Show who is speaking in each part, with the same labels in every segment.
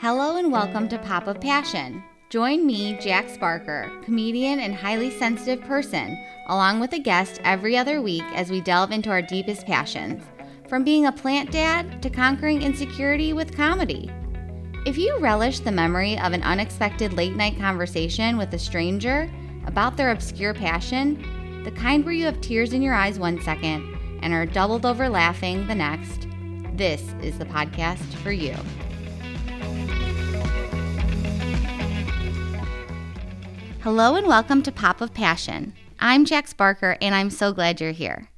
Speaker 1: Hello and welcome to Pop of Passion. Join me, Jax Barker, comedian and highly sensitive person, along with a guest every other week as we delve into our deepest passions, from being a plant dad to conquering insecurity with comedy. If you relish the memory of an unexpected late night conversation with a stranger about their obscure passion, the kind where you have tears in your eyes one second and are doubled over laughing the next, this is the podcast for you. Hello and welcome to Pop of Passion. I'm Jax Barker and I'm so glad you're here.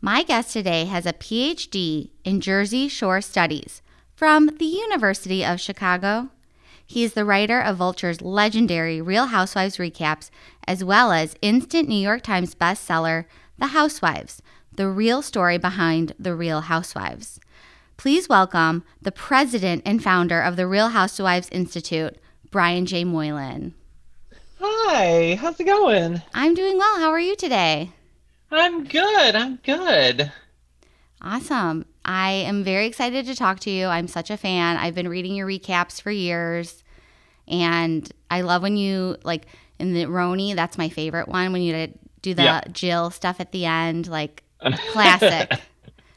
Speaker 1: My guest today has a PhD in Jersey Shore Studies from the University of Chicago. He is the writer of Vulture's legendary Real Housewives recaps, as well as instant New York Times bestseller, The Housewives The Real Story Behind the Real Housewives. Please welcome the president and founder of the Real Housewives Institute, Brian J. Moylan.
Speaker 2: Hi, how's it going?
Speaker 1: I'm doing well. How are you today?
Speaker 2: I'm good. I'm good.
Speaker 1: Awesome. I am very excited to talk to you. I'm such a fan. I've been reading your recaps for years. And I love when you, like, in the RHONY, that's my favorite one, when you do the
Speaker 2: Yeah.
Speaker 1: Jill stuff at the end. Like, classic.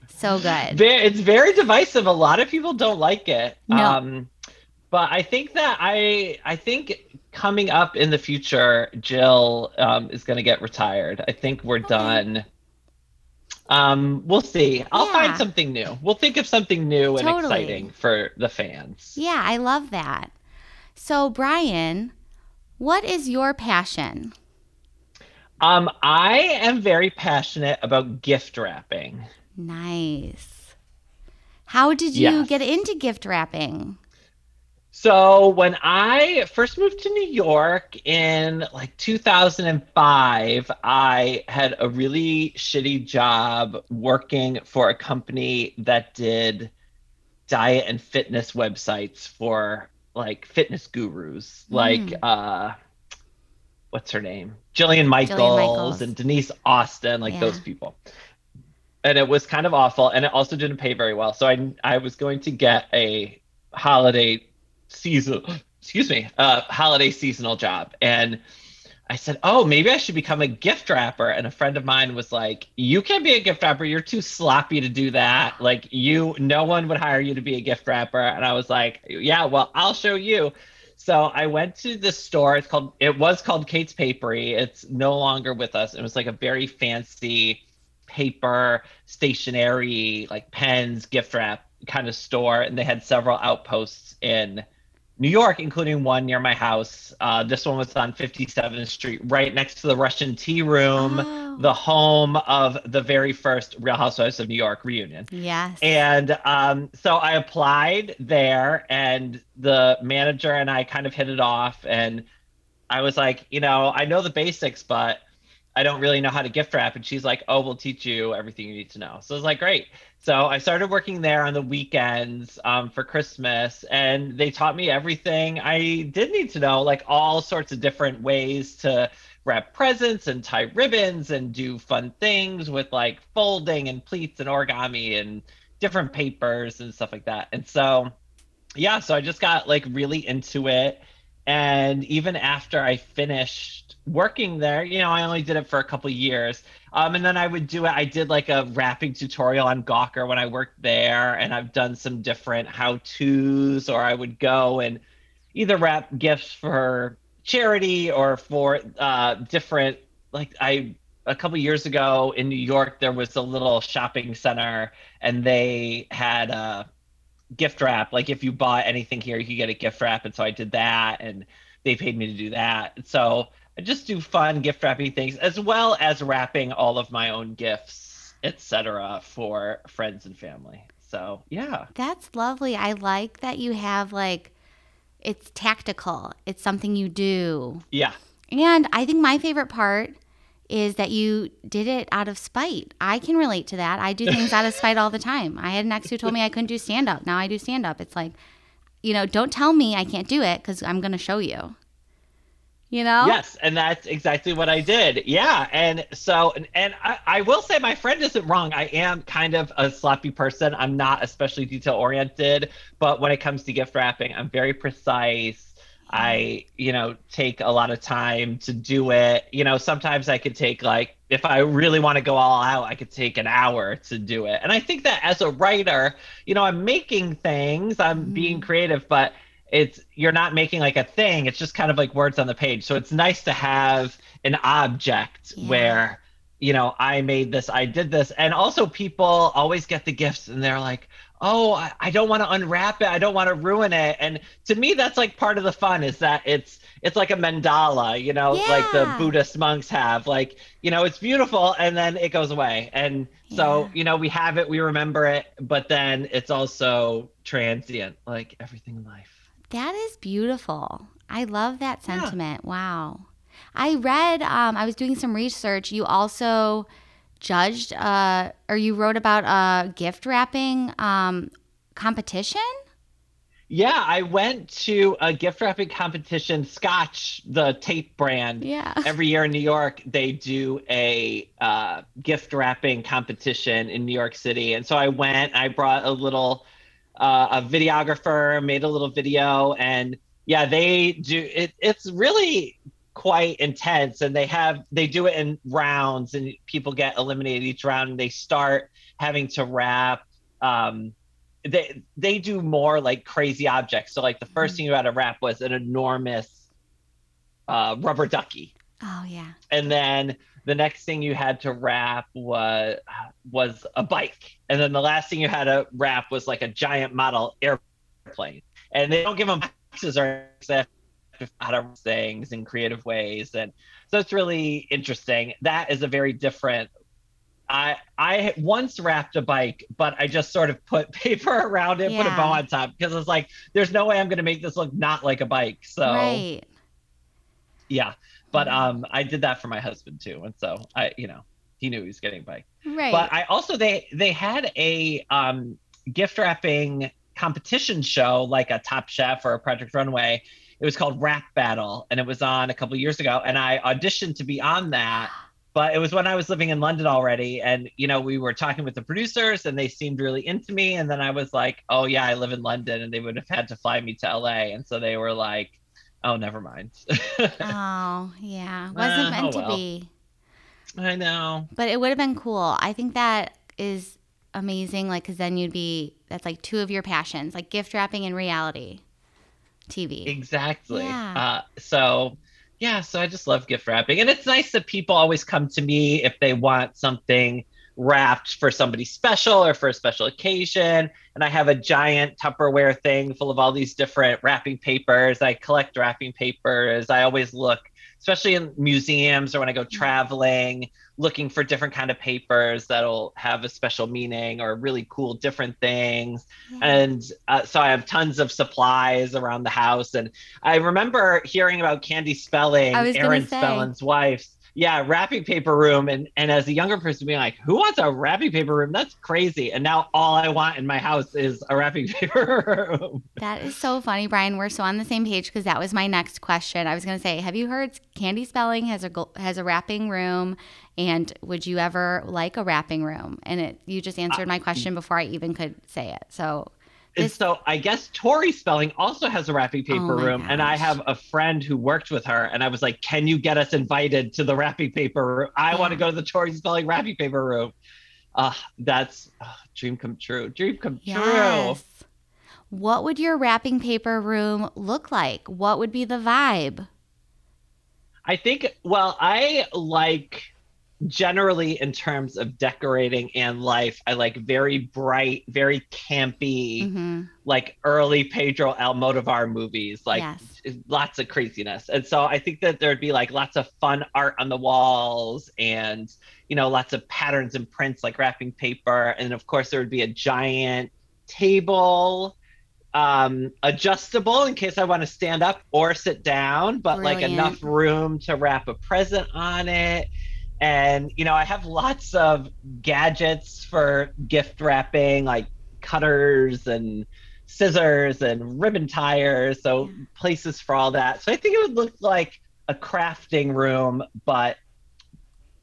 Speaker 1: so good.
Speaker 2: It's very divisive. A lot of people don't like it.
Speaker 1: No.
Speaker 2: Um, but I think that I I think coming up in the future, Jill um, is going to get retired. I think we're done. Um, we'll see. I'll
Speaker 1: Yeah.
Speaker 2: find something new. We'll think of something new and
Speaker 1: Totally.
Speaker 2: exciting for the fans.
Speaker 1: Yeah, I love that. So, Brian, what is your passion?
Speaker 2: Um, I am very passionate about gift wrapping.
Speaker 1: Nice. How did you
Speaker 2: Yes.
Speaker 1: get into gift wrapping?
Speaker 2: So when I first moved to New York in like 2005, I had a really shitty job working for a company that did diet and fitness websites for like fitness gurus, like
Speaker 1: Mm.
Speaker 2: uh what's her name? Jillian Michaels,
Speaker 1: Michaels.
Speaker 2: and Denise Austin, like
Speaker 1: Yeah.
Speaker 2: those people. And it was kind of awful and it also didn't pay very well. So I I was going to get a holiday season excuse me uh holiday seasonal job and i said oh maybe i should become a gift wrapper and a friend of mine was like you can't be a gift wrapper you're too sloppy to do that like you no one would hire you to be a gift wrapper and i was like yeah well i'll show you so i went to this store. It's called it was called Kate's Paperie. It's no longer with us. It was like a very fancy paper stationery like pens gift wrap kind of store. And they had several outposts in New York, including one near my house. Uh, this one was on 57th Street, right next to the Russian Tea Room,
Speaker 1: Oh.
Speaker 2: the home of the very first Real Housewives of New York reunion.
Speaker 1: Yes.
Speaker 2: And um, so I applied there, and the manager and I kind of hit it off. And I was like, you know, I know the basics, but I don't really know how to gift wrap. And she's like, oh, we'll teach you everything you need to know. So I was like, great. So I started working there on the weekends um, for Christmas, and they taught me everything I did need to know, like all sorts of different ways to wrap presents and tie ribbons and do fun things with like folding and pleats and origami and different papers and stuff like that. And so, yeah, so I just got like really into it. And even after I finished working there, you know, I only did it for a couple years. Um, and then I would do it. I did like a wrapping tutorial on Gawker when I worked there, and I've done some different how to's, or I would go and either wrap gifts for charity or for uh, different, like I a couple years ago in New York, there was a little shopping center, and they had a gift wrap. Like if you bought anything here, you could get a gift wrap, and so I did that, and they paid me to do that. So I just do fun gift wrapping things as well as wrapping all of my own gifts, etc., for friends and family. So yeah,
Speaker 1: That's lovely. I like that you have like it's tactical. It's something you do.
Speaker 2: yeah,
Speaker 1: And I think my favorite part is that you did it out of spite. I can relate to that. I do things out of spite all the time. I had an ex who told me I couldn't do stand up. Now I do stand up. It's like, you know, don't tell me I can't do it because I'm going to show you. You know?
Speaker 2: Yes, and that's exactly what I did. Yeah, and so and, and I, I will say my friend isn't wrong. I am kind of a sloppy person. I'm not especially detail oriented, but when it comes to gift wrapping, I'm very precise. I, you know, take a lot of time to do it. You know, sometimes I could take like if I really want to go all out, I could take an hour to do it. And I think that as a writer, you know, I'm making things, I'm mm-hmm. being creative, but it's you're not making like a thing it's just kind of like words on the page so it's nice to have an object
Speaker 1: Yeah.
Speaker 2: where you know i made this i did this and also people always get the gifts and they're like oh i, I don't want to unwrap it i don't want to ruin it and to me that's like part of the fun is that it's it's like a mandala you know like the buddhist monks have like you know it's beautiful and then it goes away and so you know we have it we remember it but then it's also transient like everything in life
Speaker 1: That is beautiful. I love that
Speaker 2: Yeah.
Speaker 1: sentiment. Wow. I read, um, I was doing some research. You also judged, uh, or you wrote about a gift wrapping um, competition?
Speaker 2: Yeah, I went to a gift wrapping competition, Scotch, the tape brand.
Speaker 1: Yeah.
Speaker 2: Every year in New York, they do a uh, gift wrapping competition in New York City. And so I went, I brought a little, uh, a videographer, made a little video. And yeah, they do it. It's really quite intense. And they have, they do it in rounds and people get eliminated each round and they start having to wrap. Um, they they do more like crazy objects. So like the 1st thing you had to wrap was an enormous uh, rubber ducky,
Speaker 1: Oh, yeah.
Speaker 2: and then the next thing you had to wrap was was a bike, and then the last thing you had to wrap was like a giant model airplane. And they don't give them boxes or to out of things in creative ways, and so it's really interesting. That is a very different I I once wrapped a bike, but I just sort of put paper around it, put a bow on top because it's like there's no way I'm gonna make this look not like a bike. So
Speaker 1: Right.
Speaker 2: yeah, but um, I did that for my husband too, and so I you know he knew he was getting a bike.
Speaker 1: Right.
Speaker 2: But I also they they had a um gift wrapping competition show like a Top Chef or a Project Runway. It was called Wrap Battle, and it was on a couple years ago, and I auditioned to be on that but it was when I was living in London already. And, you know, we were talking with the producers and they seemed really into me. And then I was like, oh, yeah, I live in London. And they would have had to fly me to LA. And so they were like, oh, never mind.
Speaker 1: oh, yeah. Wasn't
Speaker 2: Uh,
Speaker 1: meant
Speaker 2: oh
Speaker 1: to
Speaker 2: well.
Speaker 1: be.
Speaker 2: I know.
Speaker 1: But it would have been cool. I think that is amazing. Like, because then you'd be, that's like two of your passions, like gift wrapping and reality TV.
Speaker 2: Exactly.
Speaker 1: Yeah.
Speaker 2: Uh, so, yeah, so I just love gift wrapping. And it's nice that people always come to me if they want something wrapped for somebody special or for a special occasion. And I have a giant Tupperware thing full of all these different wrapping papers. I collect wrapping papers. I always look, especially in museums or when I go traveling, looking for different kind of papers that'll have a special meaning or really cool different things and uh, so I have tons of supplies around the house. And I remember hearing about Candy Spelling,
Speaker 1: I was gonna
Speaker 2: Aaron. Spelling's wife. Yeah, wrapping paper room, and and as a younger person, being like, "Who wants a wrapping paper room? That's crazy!" And now all I want in my house is a wrapping paper room.
Speaker 1: That is so funny, Brian. We're so on the same page because that was my next question. I was going to say, have you heard Candy Spelling has a has a wrapping room, and would you ever like a wrapping room? And it you just answered my uh, question before I even could say it. So
Speaker 2: And so I guess Tori Spelling also has a wrapping paper
Speaker 1: Oh
Speaker 2: room, and I have a friend who worked with her, and I was like, "Can you get us invited to the wrapping paper room? I want to go to the Tori Spelling wrapping paper room." Uh, that's uh, dream come true. Dream come true.
Speaker 1: yes. What would your wrapping paper room look like? What would be the vibe?
Speaker 2: I think, well, I like generally in terms of decorating and life, I like very bright, very campy,
Speaker 1: hmm
Speaker 2: like early Pedro Almodovar movies, like
Speaker 1: yes.
Speaker 2: lots of craziness. And so I think that there'd be like lots of fun art on the walls and, you know, lots of patterns and prints like wrapping paper. And of course, there would be a giant table um adjustable in case i want to stand up or sit down but like enough room to wrap a present on it and you know i have lots of gadgets for gift wrapping like cutters and scissors and ribbon tires so places for all that. So i think it would look like a crafting room, but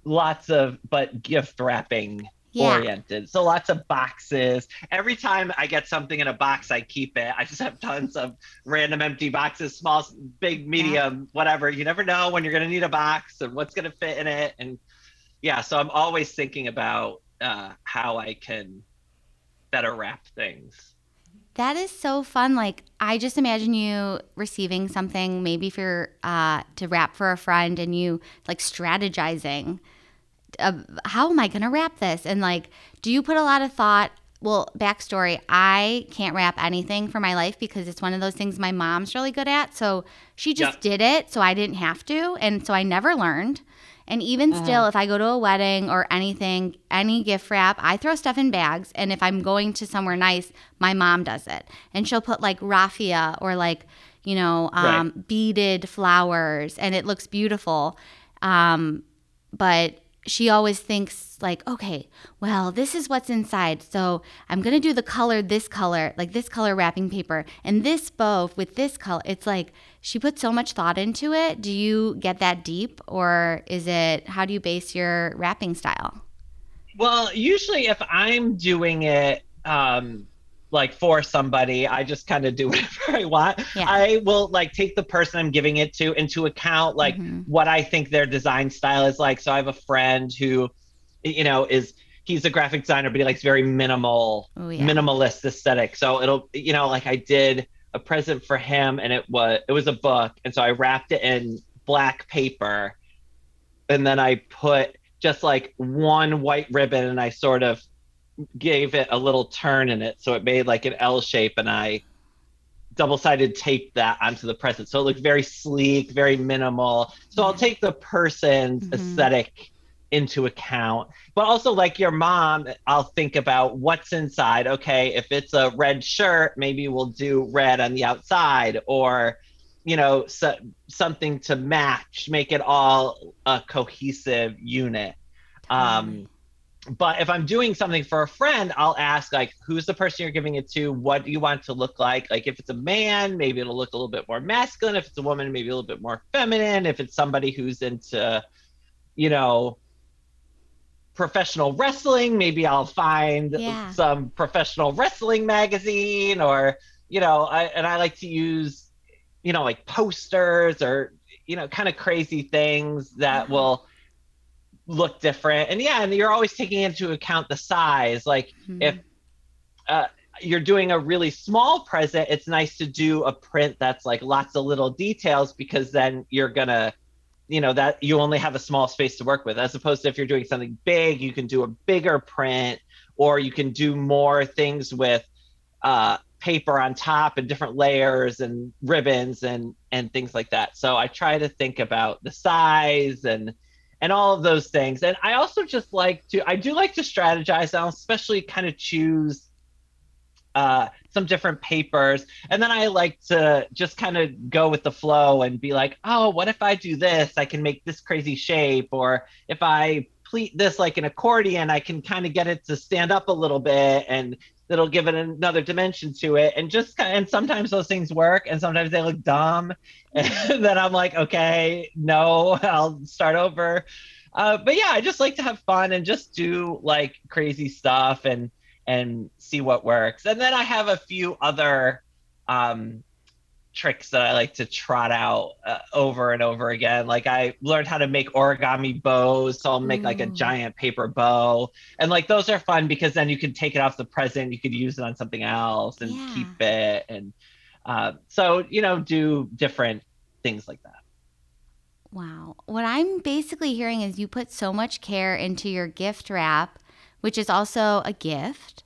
Speaker 2: lots of but gift wrapping yeah. oriented. So lots of boxes. Every time I get something in a box, I keep it. I just have tons of random empty boxes, small, big, medium, yeah. whatever. You never know when you're going to need a box and what's going to fit in it. And yeah, so I'm always thinking about uh, how I can better wrap things.
Speaker 1: That is so fun. Like I just imagine you receiving something maybe for uh, to wrap for a friend, and you like strategizing. Uh, how am I going to wrap this? And like, do you put a lot of thought? Well, backstory I can't wrap anything for my life because it's one of those things my mom's really good at. So she just did it. So I didn't have to. And so I never learned. And even uh-huh. still, if I go to a wedding or anything, any gift wrap, I throw stuff in bags. And if I'm going to somewhere nice, my mom does it. And she'll put like raffia or like, you know, um, right. beaded flowers, and it looks beautiful. Um, but she always thinks like okay well this is what's inside so i'm going to do the color this color like this color wrapping paper and this bow with this color it's like she put so much thought into it. Do you get that deep or is it how do you base your wrapping style?
Speaker 2: Well usually if i'm doing it um like for somebody i just kind of do whatever i want yeah. i will like take the person i'm giving it to into account like mm-hmm. what i think their design style is like so i have a friend who you know is he's a graphic designer but he likes very minimal Ooh, yeah. minimalist aesthetic so it'll you know like i did a present for him and it was it was a book and so i wrapped it in black paper and then i put just like one white ribbon and i sort of gave it a little turn in it, so it made like an L shape, and I double-sided taped that onto the present, so it looked very sleek, very minimal. So I'll take the person's mm-hmm. aesthetic into account, but also like your mom, I'll think about what's inside. Okay, if it's a red shirt, maybe we'll do red on the outside, or you know, so, something to match, make it all a cohesive unit. Um, but if I'm doing something for a friend, I'll ask like, who's the person you're giving it to? What do you want to look like? Like if it's a man, maybe it'll look a little bit more masculine. If it's a woman, maybe a little bit more feminine. If it's somebody who's into, you know, professional wrestling, maybe I'll find yeah. some professional wrestling magazine or, you know, I, and I like to use, you know, like posters or, you know, kind of crazy things that mm-hmm. will look different. And yeah, and you're always taking into account the size. Like mm-hmm. if uh, you're doing a really small present, it's nice to do a print that's like lots of little details because then you're gonna, you know, that you only have a small space to work with. As opposed to if you're doing something big, you can do a bigger print, or you can do more things with uh, paper on top and different layers and ribbons and and things like that. So I try to think about the size and and all of those things. And I also just like to, I do like to strategize. I'll especially kind of choose uh, some different papers. And then I like to just kind of go with the flow and be like, oh, what if I do this? I can make this crazy shape. Or if I pleat this like an accordion, I can kind of get it to stand up a little bit and that'll give it another dimension to it. And just and sometimes those things work and sometimes they look dumb. And then I'm like, okay, no, I'll start over. Uh, but yeah, I just like to have fun and just do like crazy stuff and and see what works. And then I have a few other um, tricks that I like to trot out uh, over and over again. Like I learned how to make origami bows, so I'll make like a giant paper bow, and like those are fun because then you can take it off the present, you could use it on something else and yeah. keep it, and uh, so you know do different things like that.
Speaker 1: Wow, what I'm basically hearing is you put so much care into your gift wrap, which is also a gift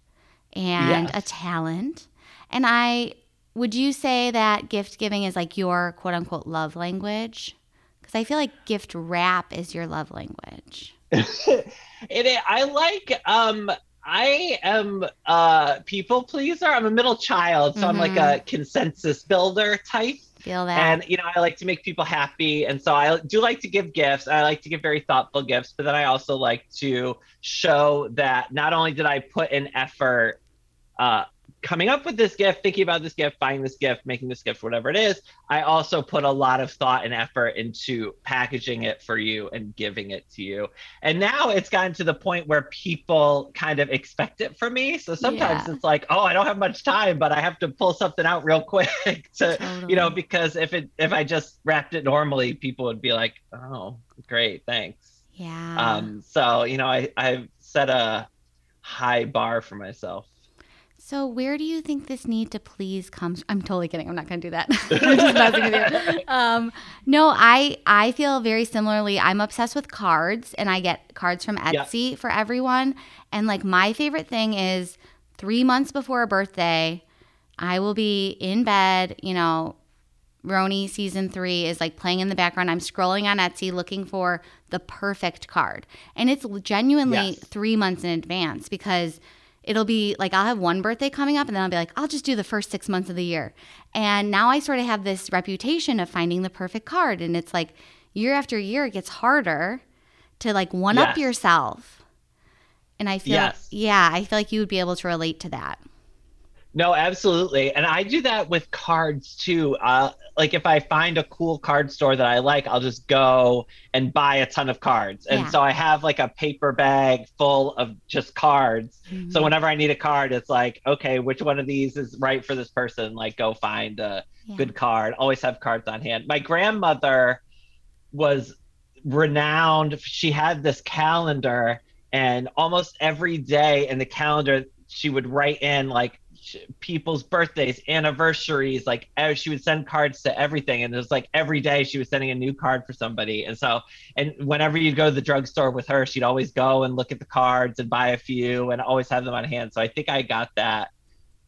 Speaker 1: and yes. a talent. And I would you say that gift giving is like your quote unquote love language? Because I feel like gift wrap is your love language.
Speaker 2: it, I like um I am a people pleaser. I'm a middle child, so mm-hmm. I'm like a mm-hmm. consensus builder type.
Speaker 1: Feel that.
Speaker 2: And you know, I like to make people happy, and so I do like to give gifts. I like to give very thoughtful gifts, but then I also like to show that not only did I put an effort uh, coming up with this gift, thinking about this gift, buying this gift, making this gift, whatever it is, I also put a lot of thought and effort into packaging it for you and giving it to you. And now it's gotten to the point where people kind of expect it from me. So sometimes yeah. it's like, oh, I don't have much time, but I have to pull something out real quick to, totally. you know, because if it if I just wrapped it normally, people would be like, oh, great, thanks.
Speaker 1: Yeah.
Speaker 2: Um. So you know, I I've set a high bar for myself.
Speaker 1: So where do you think this need to please comes? I'm totally kidding. I'm not going to do that. I'm just with you. Um, no, I I feel very similarly. I'm obsessed with cards, and I get cards from Etsy yeah. for everyone. And like my favorite thing is three months before a birthday, I will be in bed. You know, RHONY season three is like playing in the background. I'm scrolling on Etsy looking for the perfect card, and it's genuinely yes. three months in advance because it'll be like I'll have one birthday coming up and then I'll be like, I'll just do the first six months of the year. And now I sort of have this reputation of finding the perfect card. And it's like year after year, it gets harder to like one yes. up yourself. And I feel, yes. yeah, I feel like you would be able to relate to that.
Speaker 2: No, absolutely. And I do that with cards too. Uh, like if I find a cool card store that I like, I'll just go and buy a ton of cards. And yeah. so I have like a paper bag full of just cards. Mm-hmm. So whenever I need a card, it's like, okay, which one of these is right for this person? Like go find a yeah. good card. Always have cards on hand. My grandmother was renowned. She had this calendar and almost every day in the calendar she would write in like people's birthdays, anniversaries. Like eh, she would send cards to everything, and it was like every day she was sending a new card for somebody. And so, and whenever you go to the drugstore with her, she'd always go and look at the cards and buy a few, and always have them on hand. So I think I got that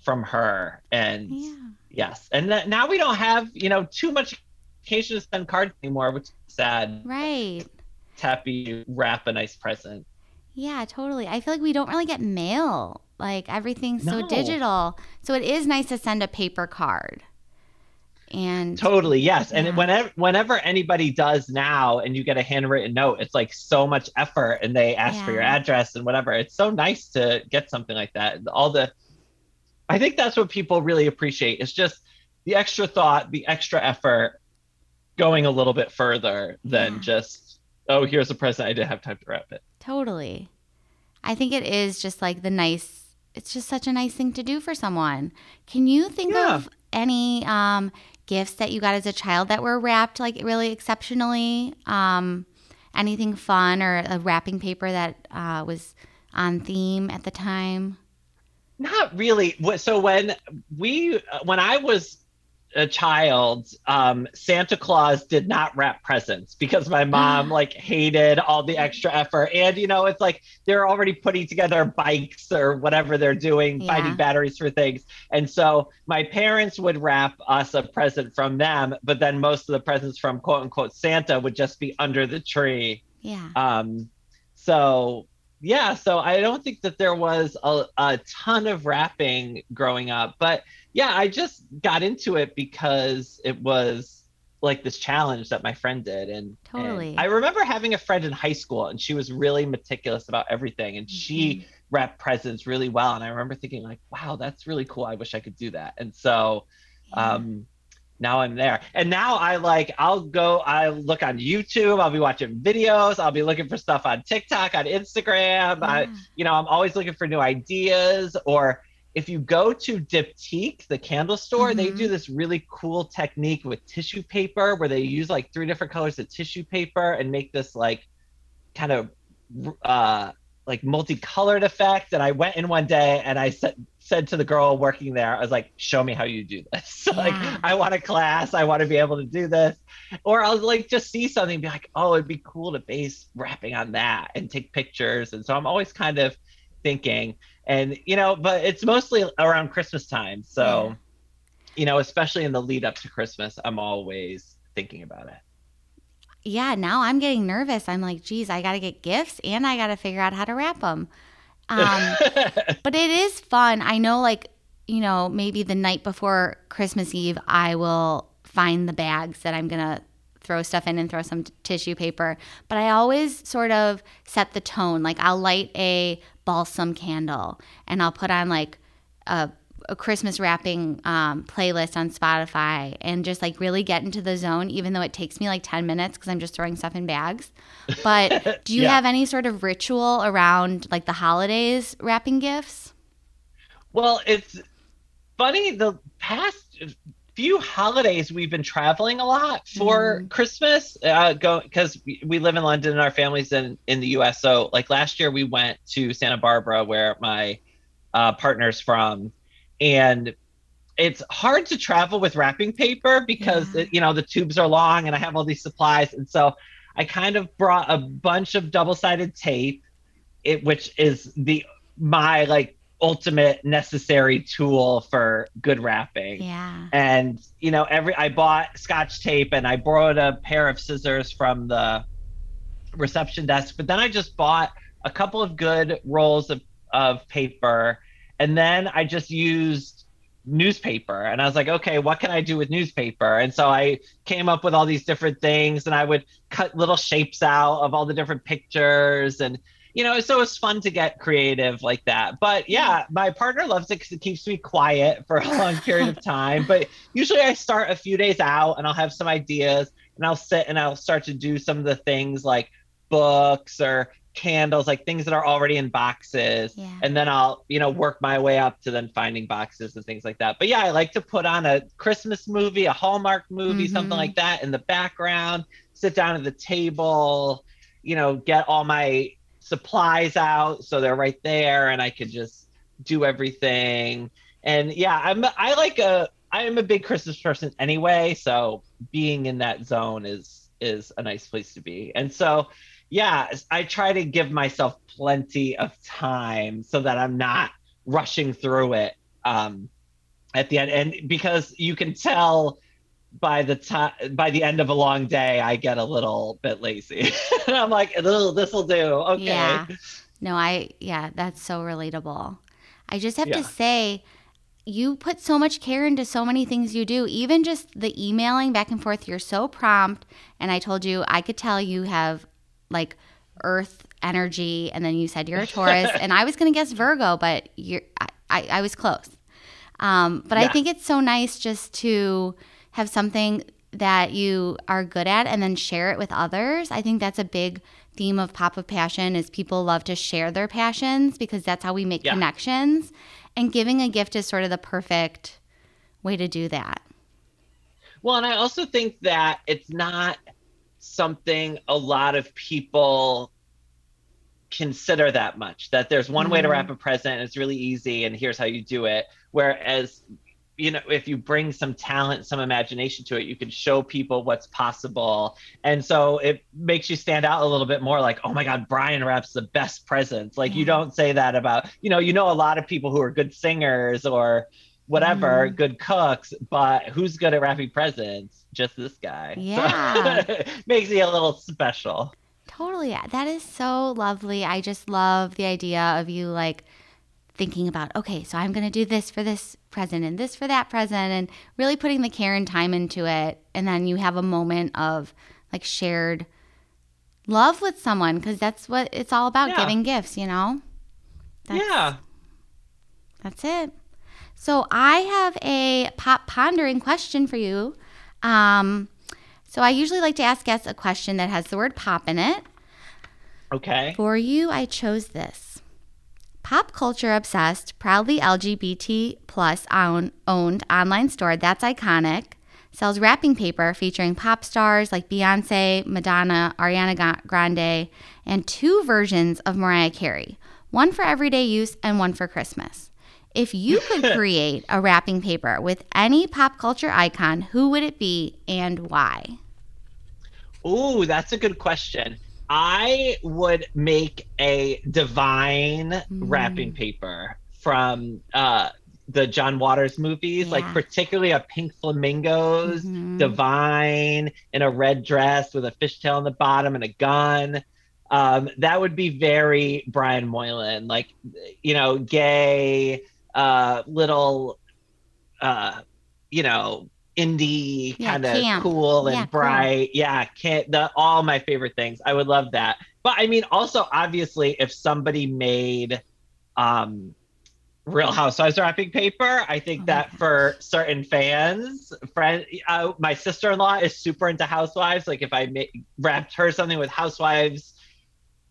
Speaker 2: from her. And yeah. yes, and th- now we don't have you know too much occasion to send cards anymore, which is sad.
Speaker 1: Right.
Speaker 2: Happy wrap a nice present.
Speaker 1: Yeah, totally. I feel like we don't really get mail like everything's no. so digital. So it is nice to send a paper card. And
Speaker 2: totally, yes. Yeah. And whenever whenever anybody does now and you get a handwritten note, it's like so much effort and they ask yeah. for your address and whatever. It's so nice to get something like that. All the I think that's what people really appreciate. It's just the extra thought, the extra effort going a little bit further than yeah. just, oh, here's a present. I didn't have time to wrap it.
Speaker 1: Totally. I think it is just like the nice it's just such a nice thing to do for someone. Can you think yeah. of any um, gifts that you got as a child that were wrapped like really exceptionally? Um, anything fun or a wrapping paper that uh, was on theme at the time?
Speaker 2: Not really. So when we when I was a child, um, Santa Claus did not wrap presents because my mom like hated all the extra effort. And you know, it's like they're already putting together bikes or whatever they're doing, yeah. finding batteries for things. And so my parents would wrap us a present from them, but then most of the presents from quote unquote Santa would just be under the tree.
Speaker 1: Yeah.
Speaker 2: Um, so yeah, so I don't think that there was a, a ton of wrapping growing up, but yeah, I just got into it because it was like this challenge that my friend did and
Speaker 1: totally
Speaker 2: and I remember having a friend in high school and she was really meticulous about everything and mm-hmm. she wrapped presents really well and I remember thinking like wow that's really cool I wish I could do that and so yeah. um now I'm there. And now I like I'll go I look on YouTube, I'll be watching videos, I'll be looking for stuff on TikTok, on Instagram. Yeah. I you know, I'm always looking for new ideas or if you go to Diptyque, the candle store, mm-hmm. they do this really cool technique with tissue paper where they use like three different colors of tissue paper and make this like kind of uh like multicolored effect. And I went in one day and I said said to the girl working there, I was like, show me how you do this. Yeah. like I want a class, I want to be able to do this. Or I'll like just see something and be like, oh, it'd be cool to base wrapping on that and take pictures. And so I'm always kind of thinking and you know but it's mostly around christmas time so yeah. you know especially in the lead up to christmas i'm always thinking about it
Speaker 1: yeah now i'm getting nervous i'm like geez i gotta get gifts and i gotta figure out how to wrap them um, but it is fun i know like you know maybe the night before christmas eve i will find the bags that i'm gonna throw stuff in and throw some t- tissue paper. But I always sort of set the tone. Like I'll light a balsam candle and I'll put on like a a Christmas wrapping um, playlist on Spotify and just like really get into the zone, even though it takes me like 10 minutes because I'm just throwing stuff in bags. But do you yeah. have any sort of ritual around like the holidays wrapping gifts?
Speaker 2: Well, it's funny. The past few holidays we've been traveling a lot for mm. Christmas. Uh, go because we live in London and our family's in in the U.S. So like last year we went to Santa Barbara where my uh, partner's from, and it's hard to travel with wrapping paper because yeah. it, you know the tubes are long and I have all these supplies, and so I kind of brought a bunch of double sided tape, it which is the my like ultimate necessary tool for good wrapping.
Speaker 1: Yeah.
Speaker 2: And you know, every I bought scotch tape and I borrowed a pair of scissors from the reception desk, but then I just bought a couple of good rolls of, of paper and then I just used newspaper and I was like, okay, what can I do with newspaper? And so I came up with all these different things and I would cut little shapes out of all the different pictures and you know, so it's fun to get creative like that. But yeah, my partner loves it because it keeps me quiet for a long period of time. But usually I start a few days out and I'll have some ideas and I'll sit and I'll start to do some of the things like books or candles, like things that are already in boxes. Yeah. And then I'll, you know, work my way up to then finding boxes and things like that. But yeah, I like to put on a Christmas movie, a Hallmark movie, mm-hmm. something like that in the background, sit down at the table, you know, get all my supplies out so they're right there and I could just do everything. And yeah, I'm I like a I am a big Christmas person anyway, so being in that zone is is a nice place to be. And so yeah, I try to give myself plenty of time so that I'm not rushing through it um at the end and because you can tell by the time by the end of a long day i get a little bit lazy. And i'm like this will do. Okay.
Speaker 1: Yeah. No i yeah that's so relatable. I just have yeah. to say you put so much care into so many things you do. Even just the emailing back and forth you're so prompt and i told you i could tell you have like earth energy and then you said you're a taurus and i was going to guess virgo but you're I, I, I was close um, but yeah. i think it's so nice just to have something that you are good at and then share it with others. I think that's a big theme of Pop of Passion is people love to share their passions because that's how we make yeah. connections. And giving a gift is sort of the perfect way to do that.
Speaker 2: Well, and I also think that it's not something a lot of people consider that much that there's one mm-hmm. way to mm-hmm. wrap a present and it's really easy and here's how you do it whereas you know if you bring some talent some imagination to it you can show people what's possible and so it makes you stand out a little bit more like oh my god brian wraps the best presents like yeah. you don't say that about you know you know a lot of people who are good singers or whatever mm. good cooks but who's good at wrapping presents just this guy
Speaker 1: yeah so,
Speaker 2: makes me a little special
Speaker 1: totally that is so lovely i just love the idea of you like thinking about, okay, so I'm going to do this for this present and this for that present, and really putting the care and time into it. And then you have a moment of like shared love with someone because that's what it's all about yeah. giving gifts, you know?
Speaker 2: That's, yeah.
Speaker 1: That's it. So I have a pop pondering question for you. Um, so I usually like to ask guests a question that has the word pop in it.
Speaker 2: Okay.
Speaker 1: For you, I chose this. Pop culture obsessed, proudly LGBT plus owned online store that's iconic sells wrapping paper featuring pop stars like Beyonce, Madonna, Ariana Grande, and two versions of Mariah Carey, one for everyday use and one for Christmas. If you could create a wrapping paper with any pop culture icon, who would it be and why?
Speaker 2: Oh, that's a good question. I would make a divine mm. wrapping paper from uh, the John Waters movies, yeah. like particularly a pink flamingos, mm-hmm. divine in a red dress with a fishtail on the bottom and a gun. Um, that would be very Brian Moylan, like you know, gay, uh, little, uh, you know, indie yeah, kind of cool and yeah, bright. Cool. Yeah, can't the all my favorite things. I would love that. But I mean also obviously if somebody made um Real Housewives wrapping paper. I think
Speaker 1: Oh
Speaker 2: that for certain fans, friend, uh, my sister in law is super into Housewives. Like if I ma- wrapped her something with Housewives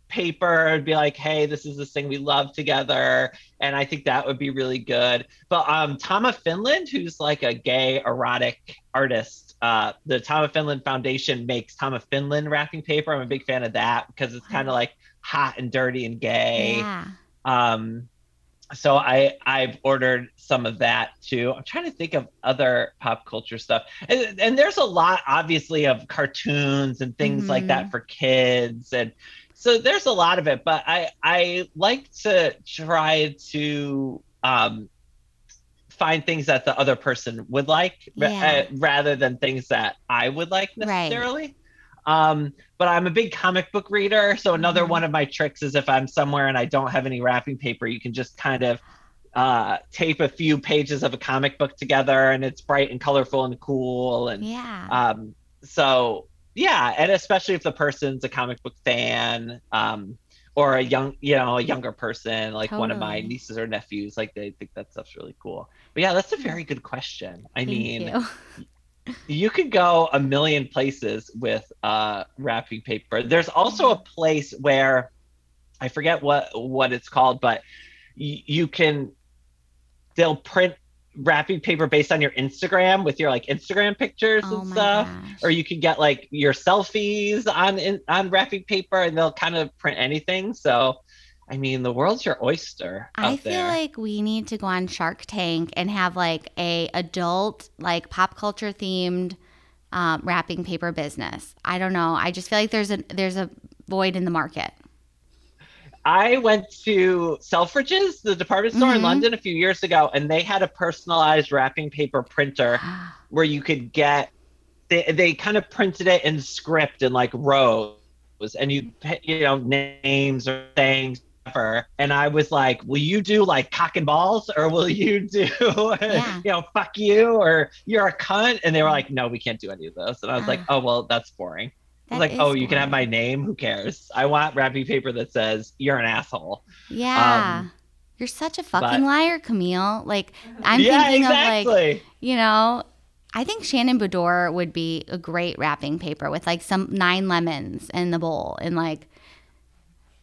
Speaker 2: paper, it'd be like, hey, this is this thing we love together, and I think that would be really good. But um, Tom of Finland, who's like a gay erotic artist, uh, the Tom of Finland Foundation makes Tom of Finland wrapping paper. I'm a big fan of that because it's kind of like hot and dirty and gay.
Speaker 1: Yeah.
Speaker 2: Um, so I I've ordered some of that too. I'm trying to think of other pop culture stuff, and, and there's a lot obviously of cartoons and things like that for kids, and so there's a lot of it. But I I like to try to um, find things that the other person would like
Speaker 1: Yeah.
Speaker 2: uh, rather than things that I would like
Speaker 1: Right.
Speaker 2: necessarily. Um, but I'm a big comic book reader, so another
Speaker 1: Mhm.
Speaker 2: one of my tricks is if I'm somewhere and I don't have any wrapping paper, you can just kind of uh, tape a few pages of a comic book together, and it's bright and colorful and cool. And
Speaker 1: Yeah.
Speaker 2: um, so yeah, and especially if the person's a comic book fan, um, or a young, you know, a younger person, like one of my nieces or nephews, like they think that stuff's really cool. But yeah, that's a very good question. I
Speaker 1: Thank
Speaker 2: mean,
Speaker 1: you.
Speaker 2: you could go a million places with uh, wrapping paper. There's also a place where I forget what what it's called, but y- you can they'll print wrapping paper based on your Instagram with your like Instagram pictures
Speaker 1: oh
Speaker 2: and stuff.
Speaker 1: gosh.
Speaker 2: Or you can get like your selfies on in, on wrapping paper, and they'll kind of print anything. So, I mean, the world's your oyster.
Speaker 1: I feel
Speaker 2: there.
Speaker 1: like we need to go on Shark Tank and have like a adult, like pop culture themed um, wrapping paper business. I don't know. I just feel like there's a there's a void in the market.
Speaker 2: I went to Selfridges, the department store in
Speaker 1: Mhm.
Speaker 2: London, a few years ago, and they had a personalized wrapping paper printer where you could get. They they kind of printed it in script in like rows, and you you know names or things. whatever. And I was like, "Will you do like cock and balls, or will you do,
Speaker 1: Yeah.
Speaker 2: you know, fuck you, or you're a cunt?" And they were like, "No, we can't do any of those." And I was like,
Speaker 1: Ah.
Speaker 2: "Oh well, that's boring."
Speaker 1: That
Speaker 2: like, "Oh, you can have my name. Who cares? I want wrapping paper that says you're an asshole."
Speaker 1: Yeah.
Speaker 2: Um,
Speaker 1: You're such a fucking
Speaker 2: but-
Speaker 1: liar, Camille. Like I'm
Speaker 2: yeah,
Speaker 1: thinking
Speaker 2: exactly.
Speaker 1: of like, you know, I think Shannon Beador would be a great wrapping paper with like some nine lemons in the bowl and like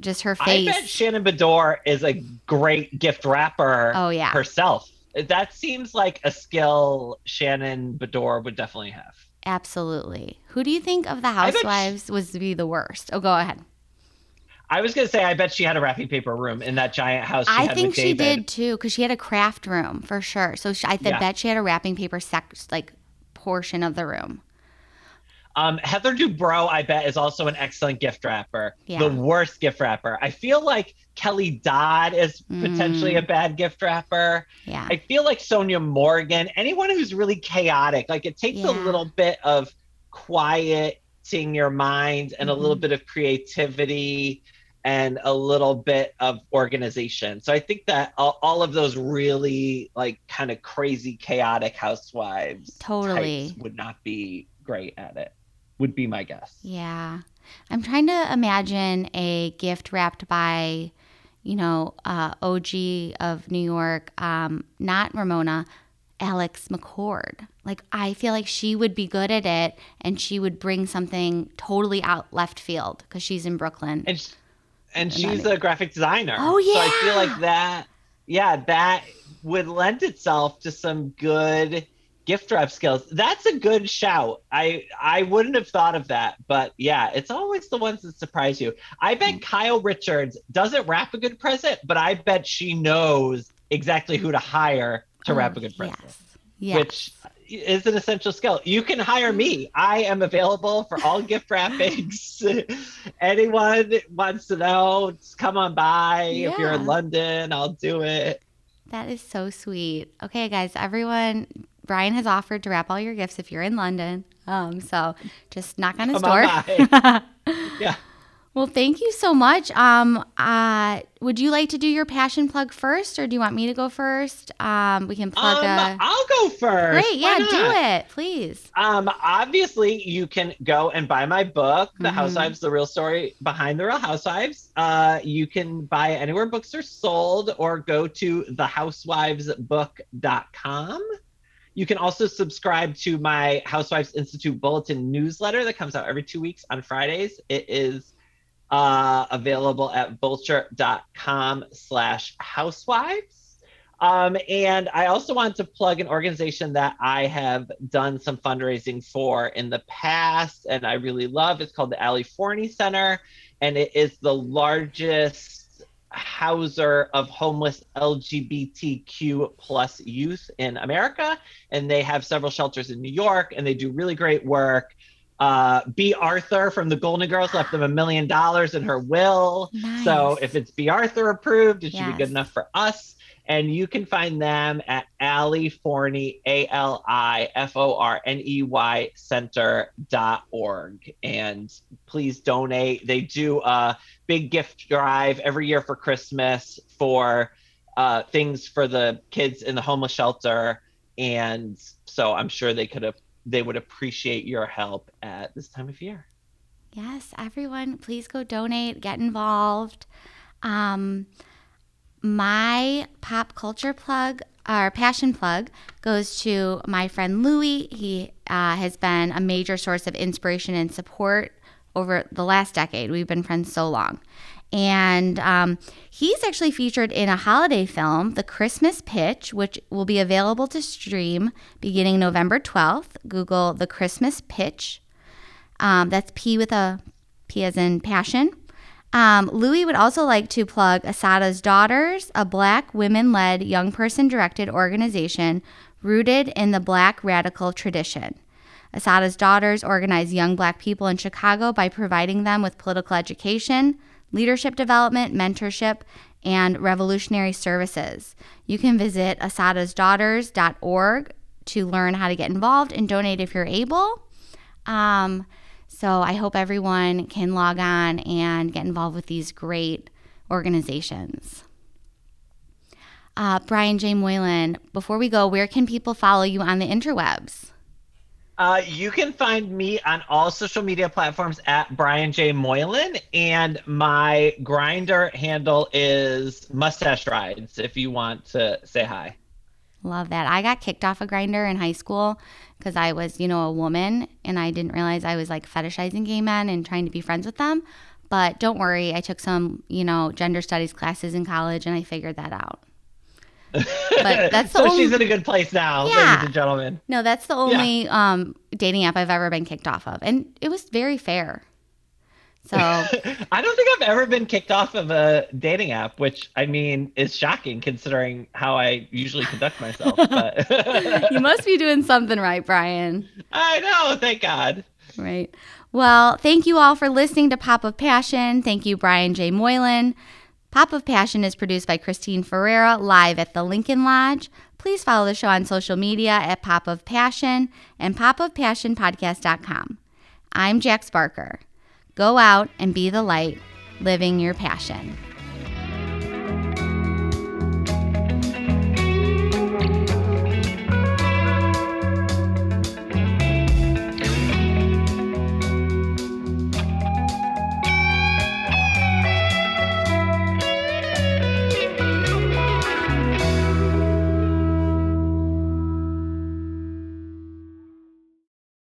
Speaker 1: just her face.
Speaker 2: I bet Shannon Beador is a great gift wrapper
Speaker 1: oh yeah.
Speaker 2: herself. That seems like a skill Shannon Beador would definitely have.
Speaker 1: Absolutely. Who do you think of the
Speaker 2: she-
Speaker 1: housewives was to be the worst? Oh, go ahead.
Speaker 2: I was gonna say I bet she had a wrapping paper room in that giant house. She
Speaker 1: I think she did too, because she had a craft room for sure. So she, I th-
Speaker 2: Yeah.
Speaker 1: bet she had a wrapping paper sec- like portion of the room.
Speaker 2: Um, Heather Dubrow, I bet, is also an excellent gift wrapper.
Speaker 1: Yeah.
Speaker 2: The worst gift wrapper. I feel like Kelly Dodd is potentially
Speaker 1: Mm.
Speaker 2: a bad gift wrapper.
Speaker 1: Yeah.
Speaker 2: I feel like Sonja Morgan, anyone who's really chaotic, like it takes a little bit of quieting your mind and a little
Speaker 1: Mhm.
Speaker 2: bit of creativity and a little bit of organization. So I think that all, all of those really like kind of crazy chaotic housewives
Speaker 1: Totally.
Speaker 2: would not be great at it. Would be my guess.
Speaker 1: Yeah. I'm trying to imagine a gift wrapped by, you know, uh, OG of New York, um, not Ramona, Alex McCord. Like, I feel like she would be good at it and she would bring something totally out left field because she's in Brooklyn.
Speaker 2: And and
Speaker 1: And
Speaker 2: she's a graphic designer.
Speaker 1: Oh, yeah.
Speaker 2: So I feel like that yeah, that would lend itself to some good gift wrap skills. That's a good shout. I I wouldn't have thought of that, but yeah, it's always the ones that surprise you. I
Speaker 1: Mm.
Speaker 2: bet Kyle Richards doesn't wrap a good present, but I bet she knows exactly who to hire to
Speaker 1: Oh,
Speaker 2: wrap a good present
Speaker 1: Yes. Yes.
Speaker 2: which is an essential skill. You can hire me. I am available for all gift wrappings. Anyone wants to know, come on by. If you're in London, I'll do it.
Speaker 1: That is so sweet. Okay, guys, everyone, Brian has offered to wrap all your gifts if you're in London. Um, so just knock on his
Speaker 2: Come
Speaker 1: door.
Speaker 2: on Yeah.
Speaker 1: Well, thank you so much. Um, uh, would you like to do your passion plug first, or do you want me to go first? Um, we can plug.
Speaker 2: Um,
Speaker 1: a...
Speaker 2: I'll go first.
Speaker 1: Great, yeah, do it, please.
Speaker 2: Um, obviously, you can go and buy my book, The mm-hmm. Housewives: The Real Story Behind the Real Housewives. Uh, you can buy it anywhere books are sold, or go to thehousewivesbook.com. You can also subscribe to my Housewives Institute Bulletin newsletter that comes out every two weeks on Fridays. It is uh, available at vulture.com slash housewives. Um, and I also want to plug an organization that I have done some fundraising for in the past and I really love. It's called the Ali Forney Center, and it is the largest houser of homeless LGBTQ plus youth in America. And they have several shelters in New York and they do really great work. Uh, Bea Arthur from the Golden Girls left them a million dollars in her will. Nice. So if it's Bea Arthur approved, it should yes. be good enough for us. And you can find them at Ali Forney, A L I F O R N E Y center.org. And please donate. They do a big gift drive every year for Christmas for uh, things for the kids in the homeless shelter. And so I'm sure they could have they would appreciate your help at this time of year.
Speaker 1: Yes, everyone, please go donate, get involved. Um, my pop culture plug, our passion plug, goes to my friend Louie. He uh, has been a major source of inspiration and support over the last decade. We've been friends so long. And um, he's actually featured in a holiday film, The Christmas Pitch, which will be available to stream beginning November 12th. Google The Christmas Pitch. Um, that's P with a P as in passion. Um, Louis would also like to plug Assata's Daughters, a black women led young person directed organization rooted in the black radical tradition. Assata's Daughters organize young black people in Chicago by providing them with political education, leadership development, mentorship, and revolutionary services. You can visit assatasdaughters.org to learn how to get involved and donate if you're able. Um, so I hope everyone can log on and get involved with these great organizations. Uh, Brian J. Moylan, before we go, where can people follow you on the interwebs?
Speaker 2: Uh, you can find me on all social media platforms at Brian J. Moylan, and my Grindr handle is Mustache Rides. If you want to say hi.
Speaker 1: Love that. I got kicked off a Grindr in high school because I was, you know, a woman, and I didn't realize I was like fetishizing gay men and trying to be friends with them. But don't worry, I took some, you know, gender studies classes in college, and I figured that out.
Speaker 2: But that's the so only... she's in a good place now, yeah. ladies and gentlemen.
Speaker 1: No, that's the only yeah. um, dating app I've ever been kicked off of, and it was very fair. So
Speaker 2: I don't think I've ever been kicked off of a dating app, which I mean is shocking considering how I usually conduct myself. But
Speaker 1: you must be doing something right, Brian.
Speaker 2: I know, thank God.
Speaker 1: Right. Well, thank you all for listening to Pop of Passion. Thank you, Brian J. Moylan. Pop of Passion is produced by Christine Ferreira live at the Lincoln Lodge. Please follow the show on social media at Pop of Passion and popofpassionpodcast.com. I'm Jax Barker. Go out and be the light, living your passion.